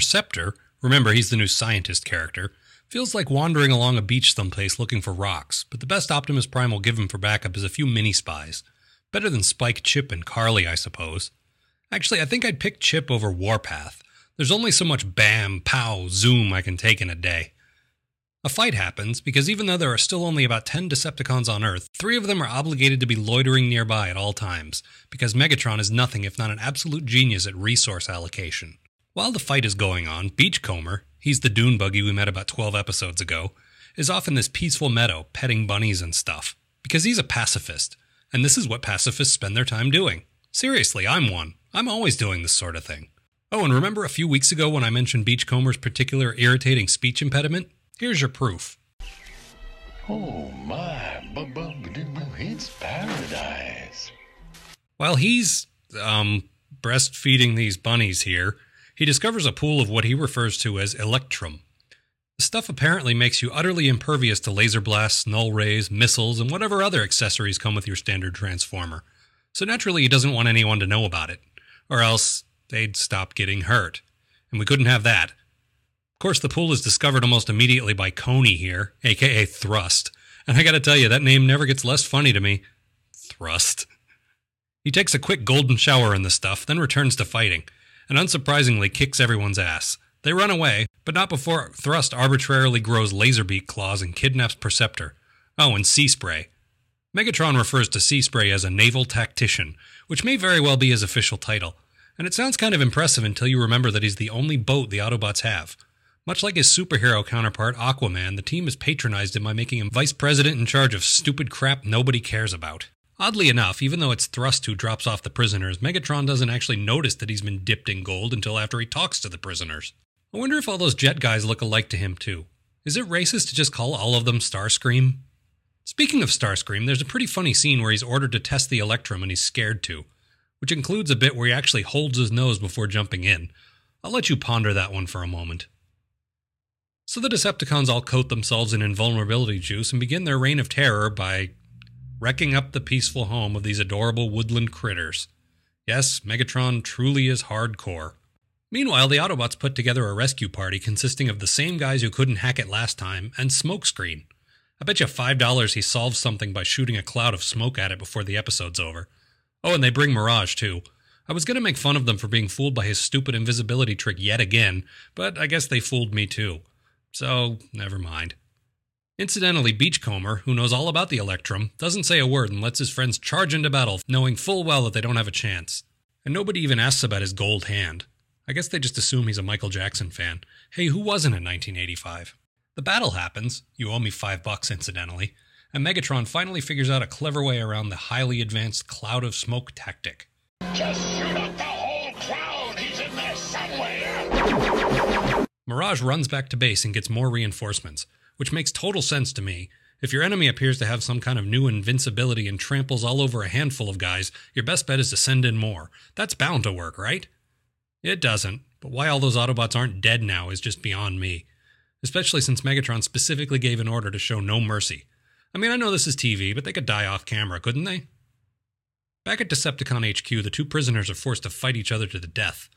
Perceptor, remember he's the new scientist character, feels like wandering along a beach someplace looking for rocks, but the best Optimus Prime will give him for backup is a few mini spies. Better than Spike, Chip, and Carly, I suppose. Actually, I think I'd pick Chip over Warpath. There's only so much bam, pow, zoom I can take in a day. A fight happens because even though there are still only about 10 Decepticons on Earth, three of them are obligated to be loitering nearby at all times, because Megatron is nothing if not an absolute genius at resource allocation. While the fight is going on, Beachcomber, he's the dune buggy we met about 12 episodes ago, is off in this peaceful meadow, petting bunnies and stuff, because he's a pacifist, and this is what pacifists spend their time doing. Seriously, I'm one. I'm always doing this sort of thing. Oh, and remember a few weeks ago when I mentioned Beachcomber's particular irritating speech impediment? Here's your proof. Oh my, it's paradise. While he's, um, breastfeeding these bunnies here, he discovers a pool of what he refers to as electrum. The stuff apparently makes you utterly impervious to laser blasts, null rays, missiles, and whatever other accessories come with your standard transformer. So naturally, he doesn't want anyone to know about it, or else they'd stop getting hurt. And we couldn't have that Of course, the pool is discovered almost immediately by Coney here, aka Thrust. And I gotta tell you, that name never gets less funny to me. Thrust. He takes a quick golden shower in the stuff, then returns to fighting, and unsurprisingly kicks everyone's ass. They run away, but not before Thrust arbitrarily grows laserbeak claws and kidnaps Perceptor. Oh, and Sea Spray. Megatron refers to Sea Spray as a naval tactician, which may very well be his official title, and it sounds kind of impressive until you remember that he's the only boat the Autobots have. Much like his superhero counterpart, Aquaman, the team has patronized him by making him vice president in charge of stupid crap nobody cares about. Oddly enough, even though it's Thrust who drops off the prisoners, Megatron doesn't actually notice that he's been dipped in gold until after he talks to the prisoners. I wonder if all those jet guys look alike to him, too. Is it racist to just call all of them Starscream? Speaking of Starscream, there's a pretty funny scene where he's ordered to test the Electrum and he's scared to, which includes a bit where he actually holds his nose before jumping in. I'll let you ponder that one for a moment. So the Decepticons all coat themselves in invulnerability juice and begin their reign of terror by wrecking up the peaceful home of these adorable woodland critters. Yes, Megatron truly is hardcore. Meanwhile, the Autobots put together a rescue party consisting of the same guys who couldn't hack it last time and Smokescreen. I bet you $5 he solves something by shooting a cloud of smoke at it before the episode's over. Oh, and they bring Mirage, too. I was going to make fun of them for being fooled by his stupid invisibility trick yet again, but I guess they fooled me too. So, never mind. Incidentally, Beachcomber, who knows all about the Electrum, doesn't say a word and lets his friends charge into battle, knowing full well that they don't have a chance. And nobody even asks about his gold hand. I guess they just assume he's a Michael Jackson fan. Hey, who wasn't in 1985? The battle happens, you owe me five bucks incidentally, and Megatron finally figures out a clever way around the highly advanced cloud of smoke tactic. Just shoot up the whole cloud! He's in there somewhere! Mirage runs back to base and gets more reinforcements, which makes total sense to me. If your enemy appears to have some kind of new invincibility and tramples all over a handful of guys, your best bet is to send in more. That's bound to work, right? It doesn't, but why all those Autobots aren't dead now is just beyond me. Especially since Megatron specifically gave an order to show no mercy. I mean, I know this is TV, but they could die off camera, couldn't they? Back at Decepticon HQ, the two prisoners are forced to fight each other to the death.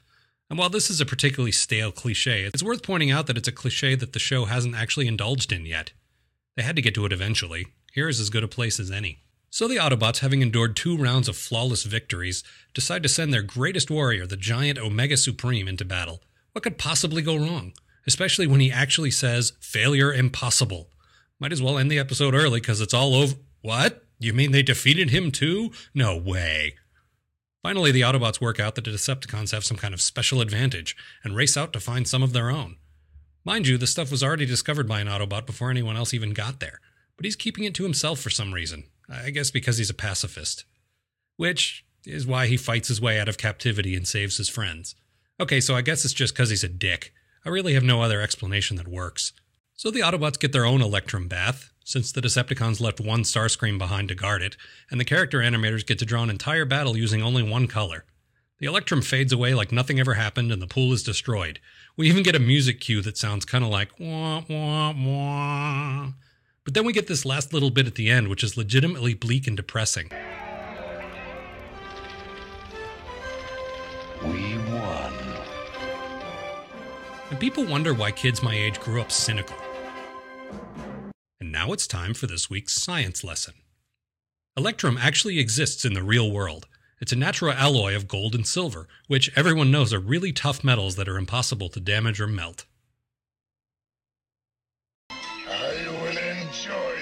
And while this is a particularly stale cliche, it's worth pointing out that it's a cliche that the show hasn't actually indulged in yet. They had to get to it eventually. Here is as good a place as any. So the Autobots, having endured two rounds of flawless victories, decide to send their greatest warrior, the giant Omega Supreme, into battle. What could possibly go wrong? Especially when he actually says, failure impossible. Might as well end the episode early because it's all over. What? You mean they defeated him too? No way. Finally, the Autobots work out that the Decepticons have some kind of special advantage and race out to find some of their own. Mind you, the stuff was already discovered by an Autobot before anyone else even got there, but he's keeping it to himself for some reason. I guess because he's a pacifist. Which is why he fights his way out of captivity and saves his friends. Okay, so I guess it's just because he's a dick. I really have no other explanation that works. So the Autobots get their own Electrum bath, since the Decepticons left one Starscream behind to guard it, and the character animators get to draw an entire battle using only one color. The Electrum fades away like nothing ever happened, and the pool is destroyed. We even get a music cue that sounds kind of like wah, wah, wah. But then we get this last little bit at the end, which is legitimately bleak and depressing. We won. And people wonder why kids my age grew up cynical. Now it's time for this week's science lesson. Electrum actually exists in the real world. It's a natural alloy of gold and silver, which everyone knows are really tough metals that are impossible to damage or melt. I will enjoy